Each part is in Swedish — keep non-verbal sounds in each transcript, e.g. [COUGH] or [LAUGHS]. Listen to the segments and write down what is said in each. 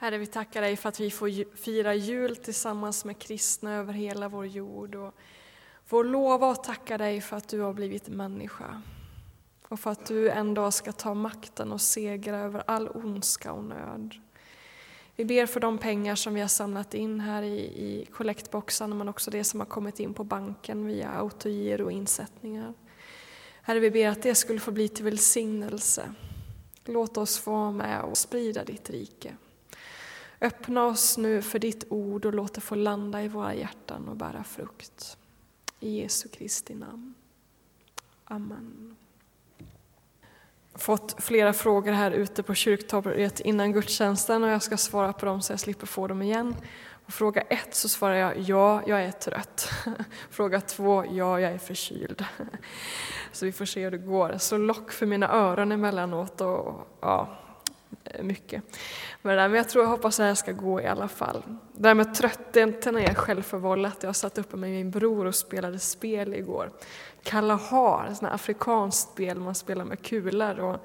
Herre, vi tackar dig för att vi får fira jul tillsammans med kristna över hela vår jord och får lova och tacka dig för att du har blivit människa och för att du en dag ska ta makten och segra över all ondska och nöd. Vi ber för de pengar som vi har samlat in här i, kollektboxarna men också det som har kommit in på banken via autogiro och insättningar. Herre, vi ber att det skulle få bli till välsignelse. Låt oss få vara med och sprida ditt rike. Öppna oss nu för ditt ord och låt det få landa i våra hjärtan och bära frukt. I Jesu Kristi namn. Amen. fått flera frågor här ute på kyrktorget innan gudstjänsten och jag ska svara på dem så jag slipper få dem igen. På fråga ett så svarar jag ja, jag är trött. [LAUGHS] Fråga två, ja, jag är förkyld. [LAUGHS] Så vi får se hur det går. Så lock för mina öron emellanåt och ja, Eh, mycket. Men jag tror jag hoppas att det här ska gå i alla fall. Det här med tröttheten är självförvållat. Jag satt uppe med min bror och spelade spel igår. Kalahar, ett sånt afrikanskt spel man spelar med kulor. Och,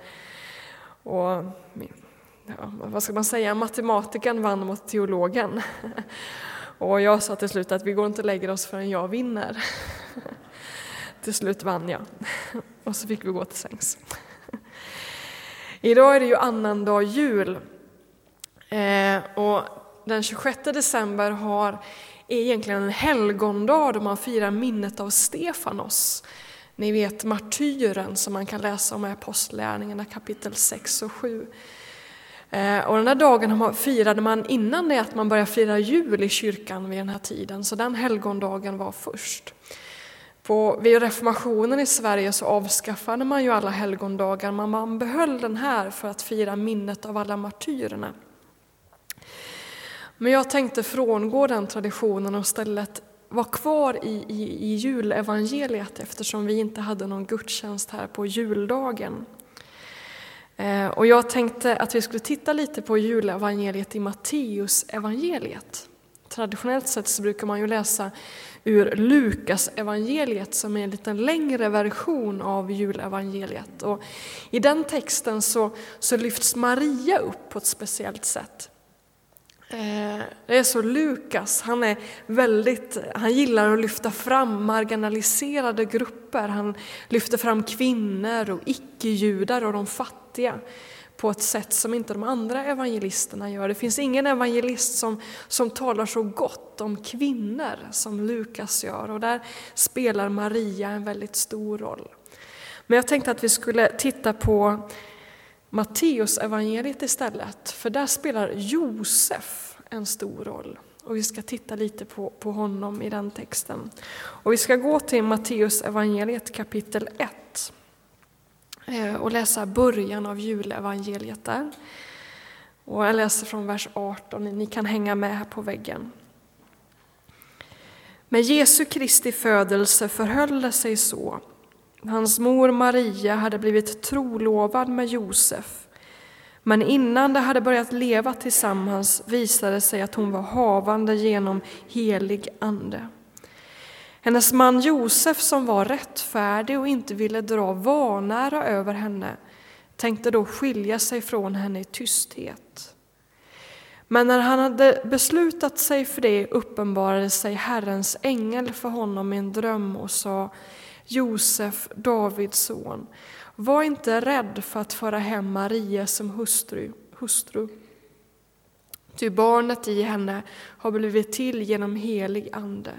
och ja, vad ska man säga, matematikern vann mot teologen. [LAUGHS] Och jag sa till slut att vi går inte och lägger oss förrän jag vinner. [LAUGHS] Till slut vann jag. [LAUGHS] Och så fick vi gå till sängs. Idag är det ju annandag jul. Eh, och den 26 december har är egentligen en helgondag då man firar minnet av Stefanos. Ni vet martyren som man kan läsa om i Apostlagärningarna kapitel 6 och 7. Eh, och den här dagen firade man innan det att man började fira jul i kyrkan vid den här tiden, så den helgondagen var först. På, vid reformationen i Sverige så avskaffade man ju alla helgondagar, men man behöll den här för att fira minnet av alla martyrerna. Men jag tänkte frångå den traditionen och istället vara kvar i, i, i julevangeliet eftersom vi inte hade någon gudstjänst här på juldagen. Eh, och jag tänkte att vi skulle titta lite på julevangeliet i Matteus evangeliet. Traditionellt sett så brukar man ju läsa ur Lukas evangeliet som är en lite längre version av julevangeliet. Och I den texten så, så lyfts Maria upp på ett speciellt sätt. Eh, det är så Lukas, han, är väldigt, han gillar att lyfta fram marginaliserade grupper. Han lyfter fram kvinnor och icke-judar och de fattiga på ett sätt som inte de andra evangelisterna gör. Det finns ingen evangelist som, som talar så gott om kvinnor som Lukas gör och där spelar Maria en väldigt stor roll. Men jag tänkte att vi skulle titta på Matteus evangeliet istället, för där spelar Josef en stor roll. Och vi ska titta lite på, på honom i den texten. Och vi ska gå till Matteus evangeliet kapitel 1 Eh, och läsa början av julevangeliet där. Och jag läser från vers 18, ni kan hänga med här på väggen. Med Jesu Kristi födelse förhöll det sig så Hans mor Maria hade blivit trolovad med Josef. Men innan de hade börjat leva tillsammans visade det sig att hon var havande genom helig ande. Hennes man Josef, som var rättfärdig och inte ville dra vanära över henne, tänkte då skilja sig från henne i tysthet. Men när han hade beslutat sig för det uppenbarade sig Herrens ängel för honom i en dröm och sa Josef, Davids son, var inte rädd för att föra hem Maria som hustru, hustru. Ty barnet i henne har blivit till genom helig ande.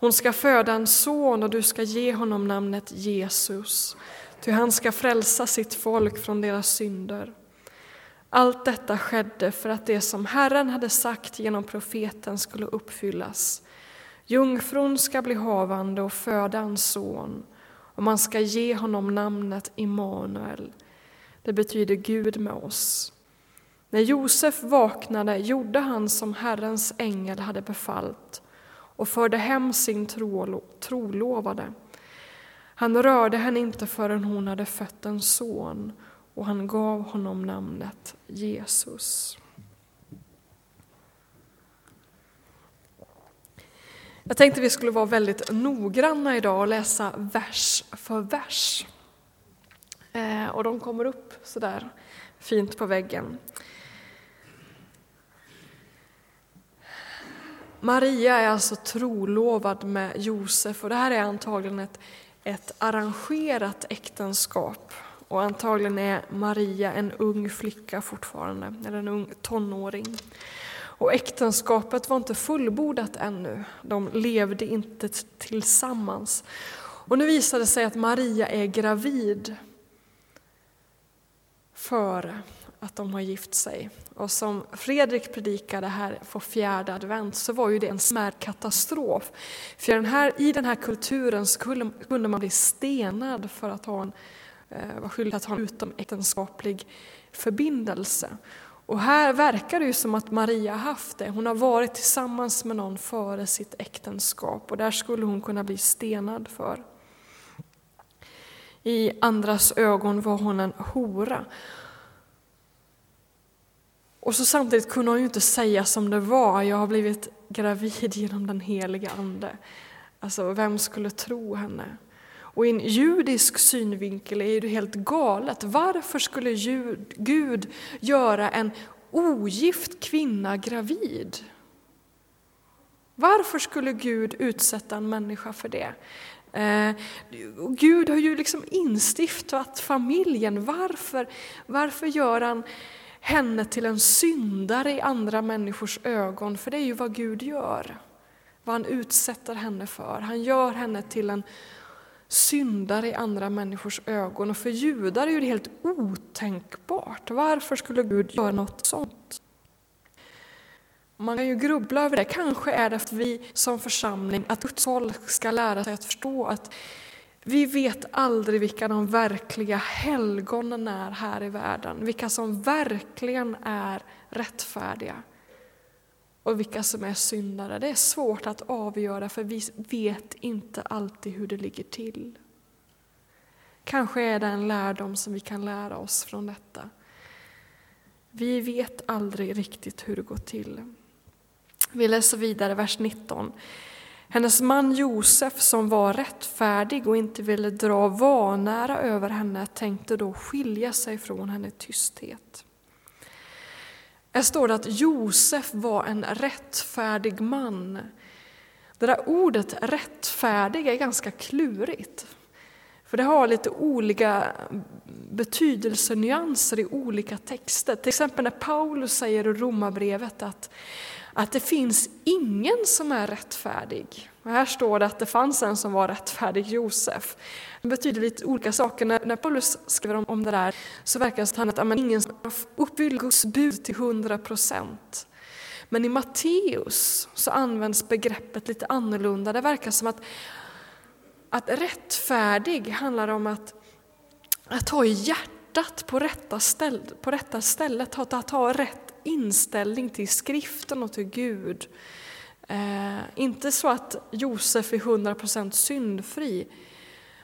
Hon ska föda en son och du ska ge honom namnet Jesus, ty han ska frälsa sitt folk från deras synder. Allt detta skedde för att det som Herren hade sagt genom profeten skulle uppfyllas. Jungfrun ska bli havande och föda en son och man ska ge honom namnet Immanuel. Det betyder Gud med oss. När Josef vaknade gjorde han som Herrens ängel hade befallt och förde hem sin trolovade. Han rörde henne inte förrän hon hade fött en son och han gav honom namnet Jesus. Jag tänkte vi skulle vara väldigt noggranna idag och läsa vers för vers. Eh, och de kommer upp sådär fint på väggen. Maria är alltså trolovad med Josef och det här är antagligen ett, ett arrangerat äktenskap. Och antagligen är Maria en ung flicka fortfarande, eller en ung tonåring. Och äktenskapet var inte fullbordat ännu, de levde inte tillsammans. Och nu visar det sig att Maria är gravid före att de har gift sig. Och som Fredrik predikade här på fjärde advent så var ju det en smärre katastrof. För den här, i den här kulturen skulle, kunde man bli stenad för att ha en, eh, var skyldig att ha en utomäktenskaplig förbindelse. Och här verkar det ju som att Maria haft det. Hon har varit tillsammans med någon före sitt äktenskap och där skulle hon kunna bli stenad för. I andras ögon var hon en hora. Och så samtidigt kunde hon ju inte säga som det var, jag har blivit gravid genom den heliga Ande. Alltså, vem skulle tro henne? Och i en judisk synvinkel är det helt galet. Varför skulle Gud göra en ogift kvinna gravid? Varför skulle Gud utsätta en människa för det? Eh, Gud har ju liksom instiftat familjen. Varför, varför gör han henne till en syndare i andra människors ögon? För det är ju vad Gud gör. Vad han utsätter henne för. Han gör henne till en syndare i andra människors ögon. Och för judar är det helt otänkbart. Varför skulle Gud göra något sånt? Man kan ju grubbla över det. Kanske är det för att vi som församling, att Guds folk ska lära sig att förstå att vi vet aldrig vilka de verkliga helgonen är här i världen. Vilka som verkligen är rättfärdiga och vilka som är syndare. Det är svårt att avgöra för vi vet inte alltid hur det ligger till. Kanske är det en lärdom som vi kan lära oss från detta. Vi vet aldrig riktigt hur det går till. Vi läser vidare, vers 19. Hennes man Josef, som var rättfärdig och inte ville dra vanära över henne, tänkte då skilja sig från henne i tysthet. Här står det att Josef var en rättfärdig man. Det där ordet rättfärdig är ganska klurigt. För det har lite olika betydelsenyanser i olika texter. Till exempel när Paulus säger i Romarbrevet att att det finns ingen som är rättfärdig. Och här står det att det fanns en som var rättfärdig, Josef. Det betyder lite olika saker. När, när Paulus skriver om, om det där så verkar det som att han, ingen uppfyller Guds bud till hundra procent. Men i Matteus så används begreppet lite annorlunda. Det verkar som att, att rättfärdig handlar om att, att ha hjärtat på rätta, ställ, på rätta stället, att, att ha rätt inställning till skriften och till Gud. Eh, inte så att Josef är 100% syndfri,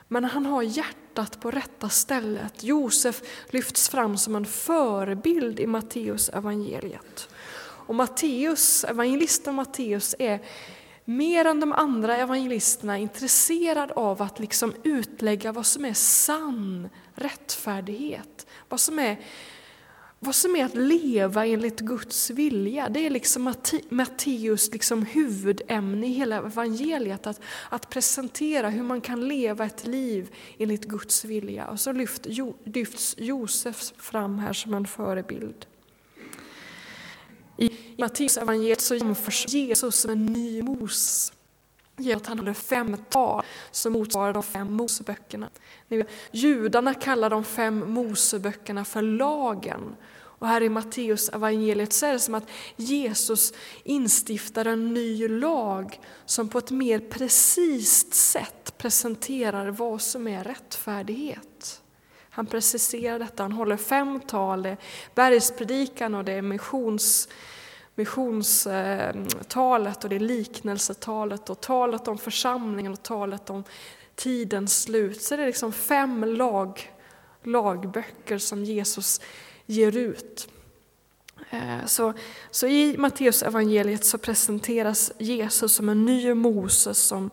men han har hjärtat på rätta stället. Josef lyfts fram som en förebild i Matteus evangeliet. Och Matteus, evangelisten Matteus är mer än de andra evangelisterna intresserad av att liksom utlägga vad som är sann rättfärdighet. Vad som är vad som är att leva enligt Guds vilja, det är liksom Matteus liksom huvudämne i hela evangeliet. Att, att presentera hur man kan leva ett liv enligt Guds vilja. Och så lyft, lyfts Josef fram här som en förebild. I Matteus evangeliet så jämförs Jesus som en ny mos genom att han hade fem tal som motsvarar de fem Moseböckerna. Judarna kallar de fem Moseböckerna för lagen. Och här i Matteus evangeliet så är det som att Jesus instiftar en ny lag som på ett mer precist sätt presenterar vad som är rättfärdighet. Han preciserar detta, han håller fem tal, det är bergspredikan och det är missions missionstalet och det liknelsetalet och talet om församlingen och talet om tidens slut. Så det är liksom fem lag, lagböcker som Jesus ger ut. Eh, så, så i Matteus evangeliet så presenteras Jesus som en ny Moses som,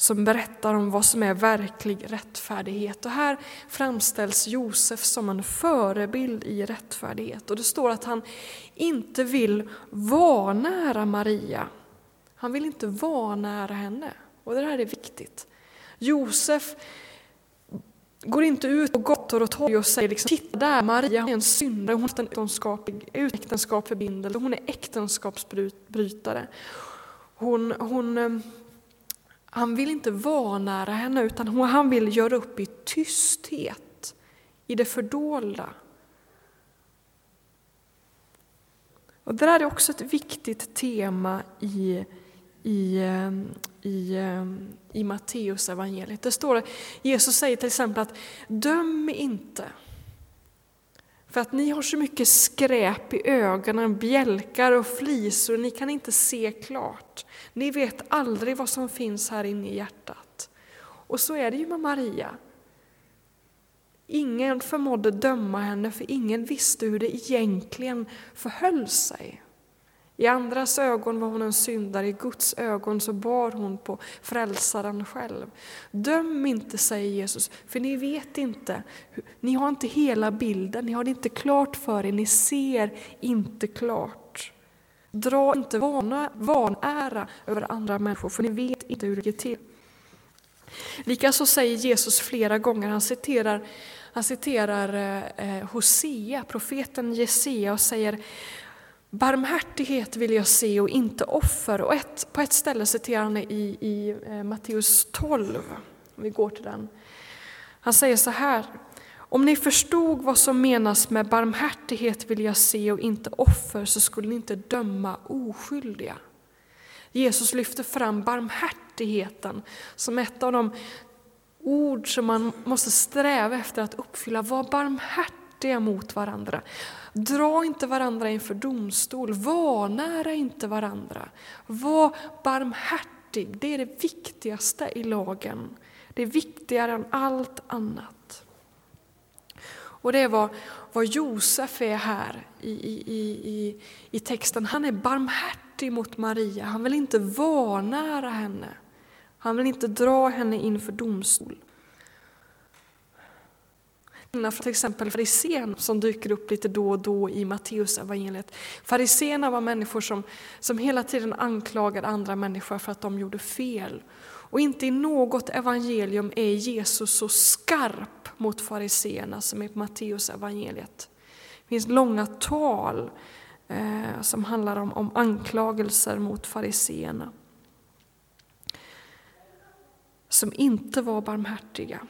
som berättar om vad som är verklig rättfärdighet. Och här framställs Josef som en förebild i rättfärdighet. Och det står att han inte vill vara nära Maria. Han vill inte vara nära henne. Och det här är viktigt. Josef går inte ut på gator och torg och säger liksom, titta där, Maria är en syndare, hon har en äktenskap förbindelse, hon är äktenskapsbrytare. Hon, hon, eh, han vill inte vara nära henne utan han vill göra upp i tysthet, i det fördolda. Och det där är också ett viktigt tema i, i, ehm, i, ehm, i Matteus evangeliet. Det står Jesus säger till exempel att döm inte. För att ni har så mycket skräp i ögonen, bjälkar och flisor, ni kan inte se klart. Ni vet aldrig vad som finns här inne i hjärtat. Och så är det ju med Maria. Ingen förmådde döma henne, för ingen visste hur det egentligen förhöll sig. I andras ögon var hon en syndare, i Guds ögon så bar hon på frälsaren själv. Döm inte, säger Jesus, för ni vet inte, ni har inte hela bilden, ni har det inte klart för er, ni ser inte klart. Dra inte vana, vanära över andra människor, för ni vet inte hur det går till. Likaså säger Jesus flera gånger, han citerar, han citerar eh, eh, Hosea, profeten Jesea, och säger Barmhärtighet vill jag se och inte offer. Och ett, på ett ställe citerar han i, i eh, Matteus 12. Om vi går till den. Han säger så här. Om ni förstod vad som menas med barmhärtighet vill jag se och inte offer så skulle ni inte döma oskyldiga. Jesus lyfter fram barmhärtigheten som ett av de ord som man måste sträva efter att uppfylla. Var barmhärtiga mot varandra. Dra inte varandra inför domstol, vanära inte varandra. Var barmhärtig, det är det viktigaste i lagen. Det är viktigare än allt annat. Och det är vad, vad Josef är här i, i, i, i texten. Han är barmhärtig mot Maria, han vill inte vanära henne. Han vill inte dra henne inför domstol från till exempel farisén som dyker upp lite då och då i Matteus evangeliet. Fariséerna var människor som, som hela tiden anklagade andra människor för att de gjorde fel. Och inte i något evangelium är Jesus så skarp mot fariséerna som i Matteus evangeliet. Det finns långa tal eh, som handlar om, om anklagelser mot fariséerna som inte var barmhärtiga.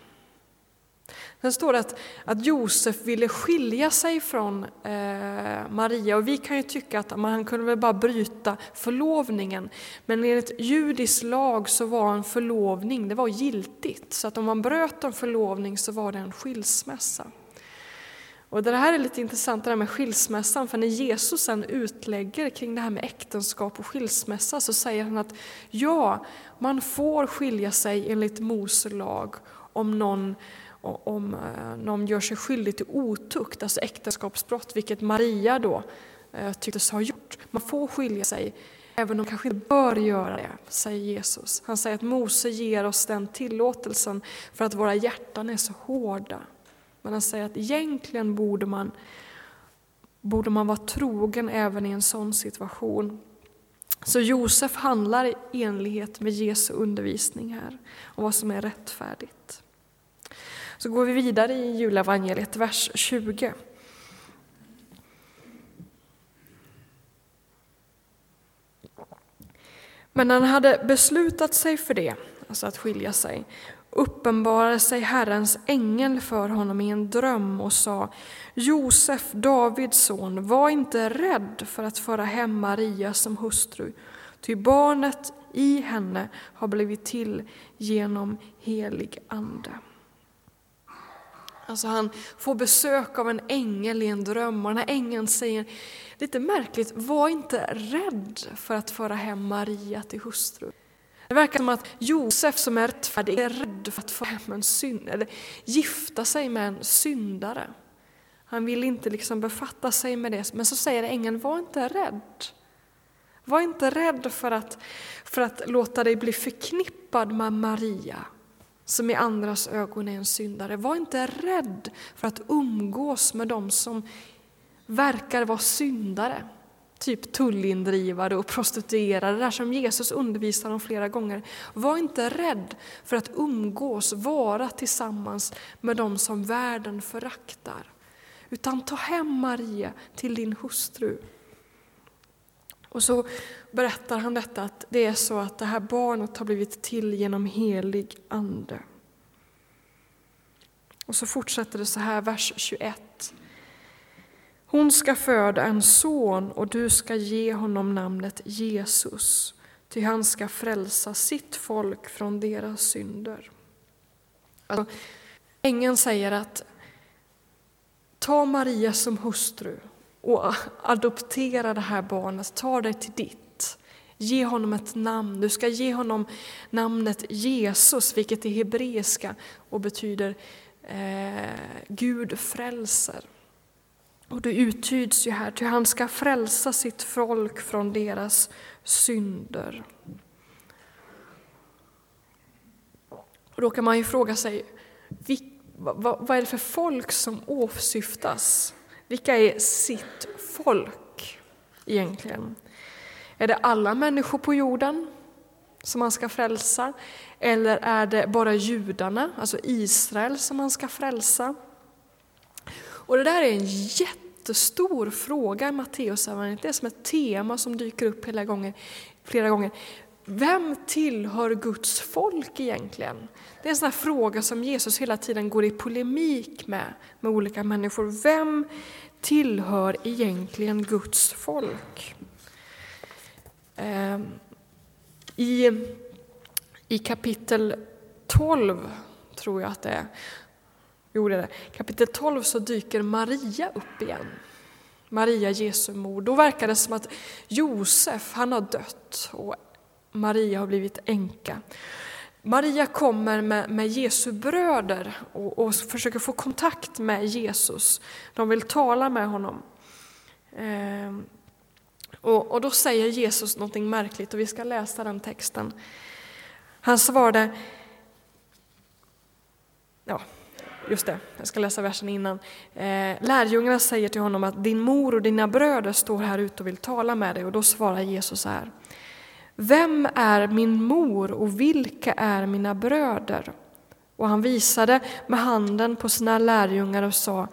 Sen står det att, att Josef ville skilja sig från eh, Maria och vi kan ju tycka att man, han kunde väl bara bryta förlovningen. Men enligt judisk lag så var en förlovning det var giltigt, så att om man bröt en förlovning så var det en skilsmässa. Och det här är lite intressant det här med skilsmässan, för när Jesus sen utlägger kring det här med äktenskap och skilsmässa så säger han att ja, man får skilja sig enligt Mose lag om någon om eh, någon gör sig skyldig till otukt, alltså äktenskapsbrott, vilket Maria då eh, tycktes ha gjort. Man får skilja sig, även om man kanske inte bör göra det, säger Jesus. Han säger att Mose ger oss den tillåtelsen för att våra hjärtan är så hårda. Men han säger att egentligen borde man, borde man vara trogen även i en sån situation. Så Josef handlar i enlighet med Jesu undervisning här om vad som är rättfärdigt. Så går vi vidare i julevangeliet, vers 20. Men när han hade beslutat sig för det, alltså att skilja sig, uppenbarade sig Herrens ängel för honom i en dröm och sa Josef, Davids son, var inte rädd för att föra hem Maria som hustru, ty barnet i henne har blivit till genom helig ande. Alltså han får besök av en ängel i en dröm och den här ängeln säger, lite märkligt, var inte rädd för att föra hem Maria till hustru. Det verkar som att Josef som är rättfärdig är rädd för att få hem en synd, eller gifta sig med en syndare. Han vill inte liksom befatta sig med det, men så säger ängeln, var inte rädd. Var inte rädd för att, för att låta dig bli förknippad med Maria som i andras ögon är en syndare. Var inte rädd för att umgås med dem som verkar vara syndare. typ tullindrivare och prostituerade, det där som Jesus undervisar om flera gånger. Var inte rädd för att umgås, vara tillsammans med dem som världen föraktar. Utan ta hem Maria till din hustru. Och så berättar han detta att det är så att det här barnet har blivit till genom helig ande. Och så fortsätter det så här, vers 21. Hon ska föda en son och du ska ge honom namnet Jesus, ty han ska frälsa sitt folk från deras synder. Alltså, ängeln säger att ta Maria som hustru och adoptera det här barnet, ta det till ditt. Ge honom ett namn. Du ska ge honom namnet Jesus, vilket är hebreiska och betyder eh, Gud frälser. Och det uttyds ju här, ty han ska frälsa sitt folk från deras synder. Och då kan man ju fråga sig, vad, vad är det för folk som åsyftas? Vilka är sitt folk egentligen? Är det alla människor på jorden som man ska frälsa? Eller är det bara judarna, alltså Israel, som man ska frälsa? Och det där är en jättestor fråga i Matteusevangeliet. Det är som ett tema som dyker upp hela gånger, flera gånger. Vem tillhör Guds folk egentligen? Det är en sån fråga som Jesus hela tiden går i polemik med, med olika människor. Vem tillhör egentligen Guds folk? Ehm, I, I kapitel 12, tror jag att det är, jo det är det, kapitel 12 så dyker Maria upp igen. Maria, Jesu mor. Då verkar det som att Josef, han har dött och Maria har blivit änka. Maria kommer med, med Jesu bröder och, och, försöker få kontakt med Jesus. De vill tala med honom. Eh, och, och, då säger Jesus någonting märkligt och vi ska läsa den texten. Han svarade, ja, just det, jag ska läsa versen innan. Eh, lärjungarna säger till honom att din mor och dina bröder står här ute och vill tala med dig och då svarar Jesus så här. Vem är min mor och vilka är mina bröder? Och han visade med handen på sina lärjungar och sa,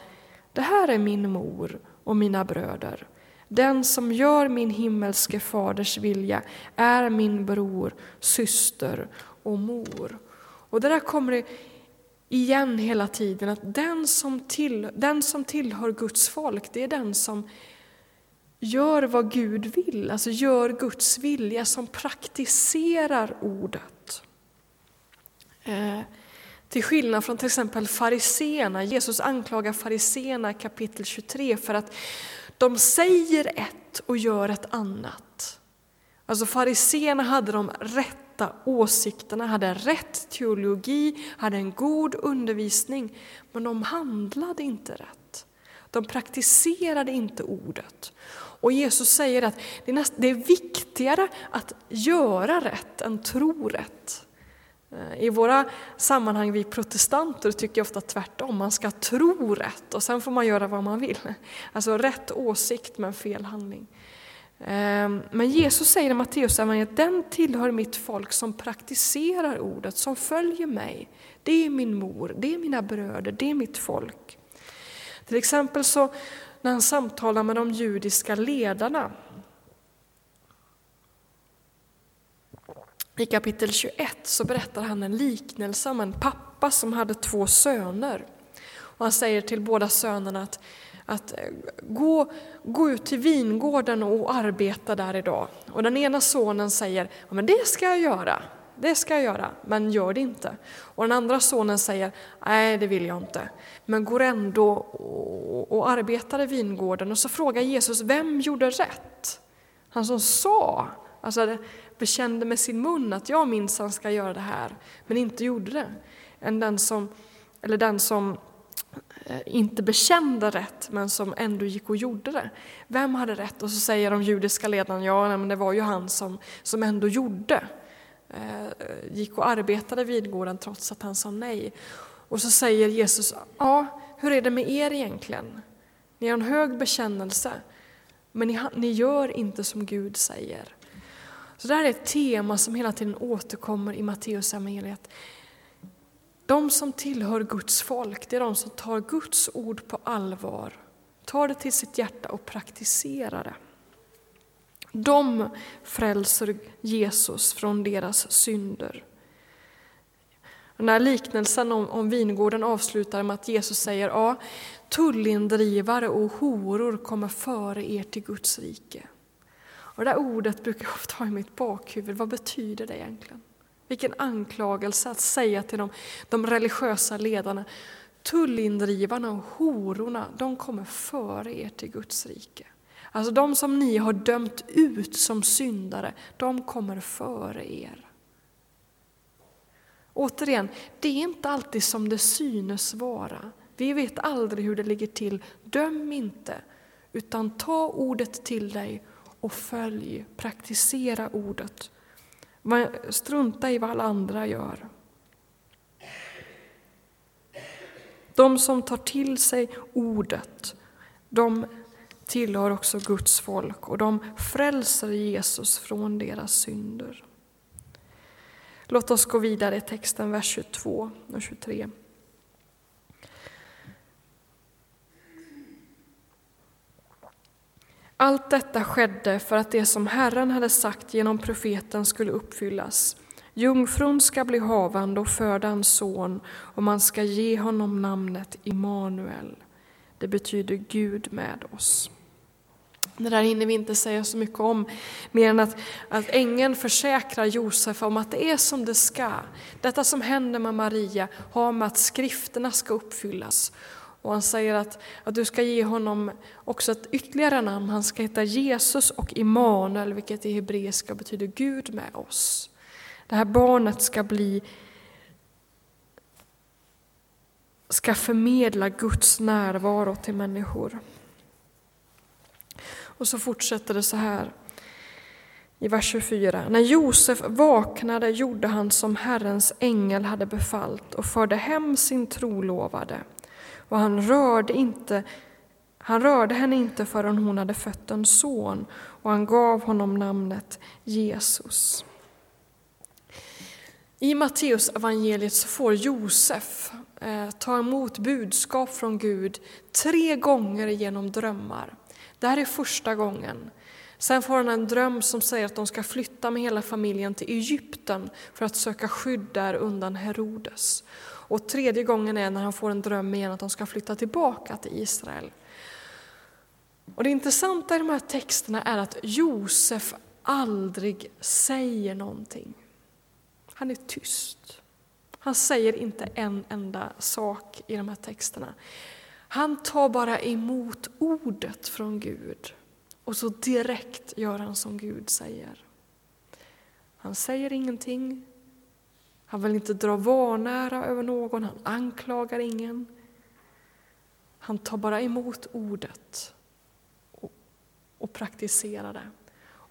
det här är min mor och mina bröder. Den som gör min himmelske faders vilja är min bror, syster och mor. Och det där kommer igen hela tiden, att den som, till, den som tillhör Guds folk, det är den som gör vad Gud vill, alltså gör Guds vilja, som praktiserar ordet. Eh, till skillnad från till exempel fariseerna, Jesus anklagar fariseerna kapitel 23 för att de säger ett och gör ett annat. Alltså fariseerna hade de rätta åsikterna, hade rätt teologi, hade en god undervisning, men de handlade inte rätt. De praktiserade inte ordet. Och Jesus säger att det är, näst, det är viktigare att göra rätt än tro rätt. Eh, I våra sammanhang, vi protestanter, tycker ofta tvärtom. Man ska tro rätt och sen får man göra vad man vill. Alltså rätt åsikt men fel handling. Eh, men Jesus säger i Matteus att den tillhör mitt folk som praktiserar ordet, som följer mig. Det är min mor, det är mina bröder, det är mitt folk. Till exempel så när han samtalar med de judiska ledarna. I kapitel 21 så berättar han en liknelse om en pappa som hade två söner. Och han säger till båda sönerna att, att eh, gå, gå ut till vingården och arbeta där idag. Och den ena sonen säger, ja, men det ska jag göra det ska jag göra, men gör det inte. Och den andra sonen säger, nej det vill jag inte, men går ändå och, och arbetar i vingården. Och så frågar Jesus, vem gjorde rätt? Han som sa, alltså bekände med sin mun att jag minsann ska göra det här, men inte gjorde det. Än den som, eller den som eh, inte bekände rätt, men som ändå gick och gjorde det. Vem hade rätt? Och så säger de judiska ledarna, ja, men det var ju han som, som ändå gjorde. Eh, gick och arbetade vid gården trots att han sa nej. Och så säger Jesus, ja, hur är det med er egentligen? Ni har en hög bekännelse, men ni, ni gör inte som Gud säger. Så det här är ett tema som hela tiden återkommer i Matteus evangeliet. De som tillhör Guds folk, det är de som tar Guds ord på allvar, tar det till sitt hjärta och praktiserar det. De frälser Jesus från deras synder. Den här liknelsen om, om vingården avslutar med att Jesus säger ja, tullindrivare och horor kommer före er till Guds rike. Och det där ordet brukar jag ofta ha i mitt bakhuvud. Vad betyder det egentligen? Vilken anklagelse att säga till de, de religiösa ledarna. Tullindrivarna och hororna, de kommer före er till Guds rike. Alltså de som ni har dömt ut som syndare, de kommer före er. Återigen, det är inte alltid som det synes vara. Vi vet aldrig hur det ligger till. Döm inte, utan ta ordet till dig och följ, praktisera ordet. Strunta i vad alla andra gör. De som tar till sig ordet, de tillhör också Guds folk och de frälser Jesus från deras synder. Låt oss gå vidare i texten, vers 22 och 23. Allt detta skedde för att det som Herren hade sagt genom profeten skulle uppfyllas. Jungfrun ska bli havande och föda en son och man ska ge honom namnet Immanuel. Det betyder Gud med oss. Det där hinner vi inte säga så mycket om, mer än att, att ängeln försäkrar Josef om att det är som det ska. Detta som händer med Maria har med att skrifterna ska uppfyllas. Och han säger att, att du ska ge honom också ett ytterligare namn. Han ska heta Jesus och Immanuel, vilket i hebreiska betyder Gud med oss. Det här barnet ska bli ska förmedla Guds närvaro till människor. Och så fortsätter det så här i vers 24. När Josef vaknade gjorde han som Herrens ängel hade befallt och förde hem sin trolovade. Och han rörde, inte, han rörde henne inte förrän hon hade fött en son och han gav honom namnet Jesus. I Matteus evangeliet så får Josef eh, ta emot budskap från Gud tre gånger genom drömmar. Det här är första gången. Sen får han en dröm som säger att de ska flytta med hela familjen till Egypten för att söka skydd där undan Herodes. Och tredje gången är när han får en dröm igen att de ska flytta tillbaka till Israel. Och Det intressanta i de här texterna är att Josef aldrig säger någonting. Han är tyst. Han säger inte en enda sak i de här texterna. Han tar bara emot ordet från Gud och så direkt gör han som Gud säger. Han säger ingenting, han vill inte dra vanära över någon, han anklagar ingen. Han tar bara emot ordet och, och praktiserar det.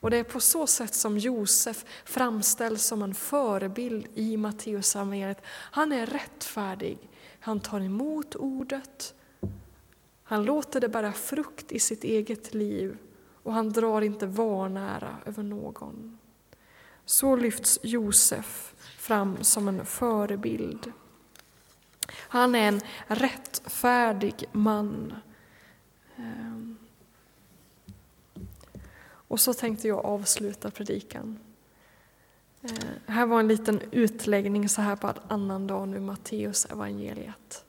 Och det är på så sätt som Josef framställs som en förebild i Matteusevangeliet. Han är rättfärdig, han tar emot ordet, han låter det bära frukt i sitt eget liv och han drar inte vanära över någon. Så lyfts Josef fram som en förebild. Han är en rättfärdig man. Ehm. Och så tänkte jag avsluta predikan. Ehm, här var en liten utläggning så här på annandagen ur Matteus evangeliet.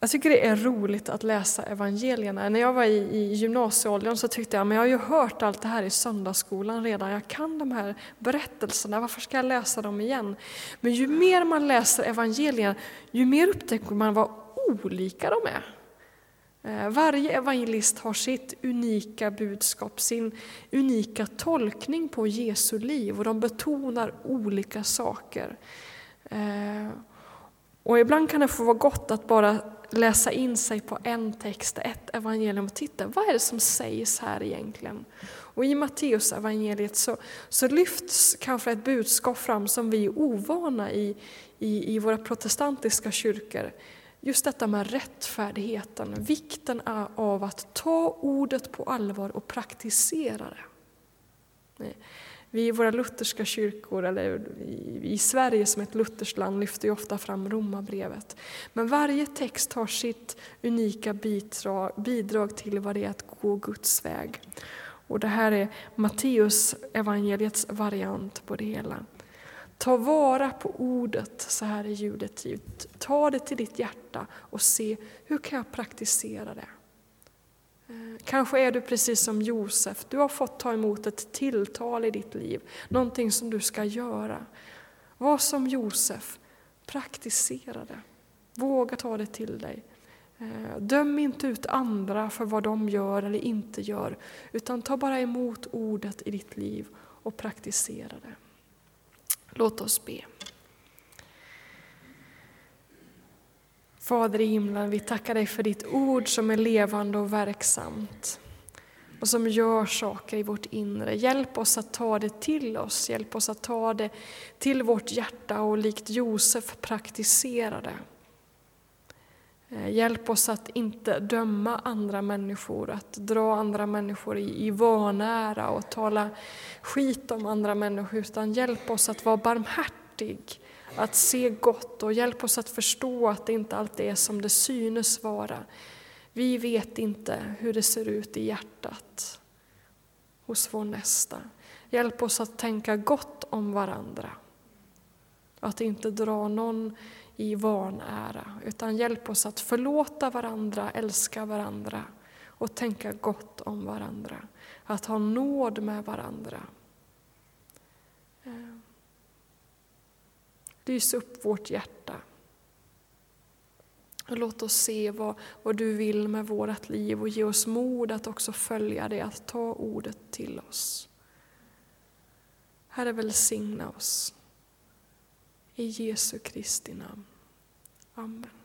Jag tycker det är roligt att läsa evangelierna. När jag var i, i gymnasieåldern så tyckte jag, men jag har ju hört allt det här i söndagsskolan redan. Jag kan de här berättelserna, varför ska jag läsa dem igen? Men ju mer man läser evangelierna, ju mer upptäcker man vad olika de är. Eh, varje evangelist har sitt unika budskap, sin unika tolkning på Jesu liv och de betonar olika saker. Eh, och ibland kan det få vara gott att bara läsa in sig på en text, ett evangelium och titta, vad är det som sägs här egentligen? Och i Matteus evangeliet så, så lyfts kanske ett budskap fram som vi är ovana i, i, i våra protestantiska kyrkor. just detta med rättfärdigheten, vikten av att ta ordet på allvar och praktisera det. Vi i våra lutherska kyrkor, eller i Sverige som ett lutherskt land, lyfter ju ofta fram romabrevet. Men varje text har sitt unika bidrag till vad det är att gå Guds väg. Och det här är Matteus evangeliets variant på det hela. Ta vara på ordet så här i juletid. Ta det till ditt hjärta och se hur kan jag praktisera det. Kanske är du precis som Josef, du har fått ta emot ett tilltal i ditt liv, någonting som du ska göra. Var som Josef, praktisera det. Våga ta det till dig. Eh, döm inte ut andra för vad de gör eller inte gör, utan ta bara emot ordet i ditt liv och praktisera det. Låt oss be. Fader i himlen, vi tackar dig för ditt ord som är levande och verksamt och som gör saker i vårt inre. Hjälp oss att ta det till oss, hjälp oss att ta det till vårt hjärta och likt Josef praktisera det. Eh, hjälp oss att inte döma andra människor, att dra andra människor i, i vanära och tala skit om andra människor, utan hjälp oss att vara barmhärtig, att se gott och hjälp oss att förstå att det inte alltid är som det synes vara. Vi vet inte hur det ser ut i hjärtat hos vår nästa. Hjälp oss att tänka gott om varandra. Att inte dra någon i vanära, utan hjälp oss att förlåta varandra, älska varandra och tänka gott om varandra. Att ha nåd med varandra. Ehm. Lys upp vårt hjärta. Och låt oss se vad, vad du vill med vårt liv och ge oss mod att också följa det, att ta ordet till oss. Herre, välsigna oss. I Jesu Kristi namn. Amen.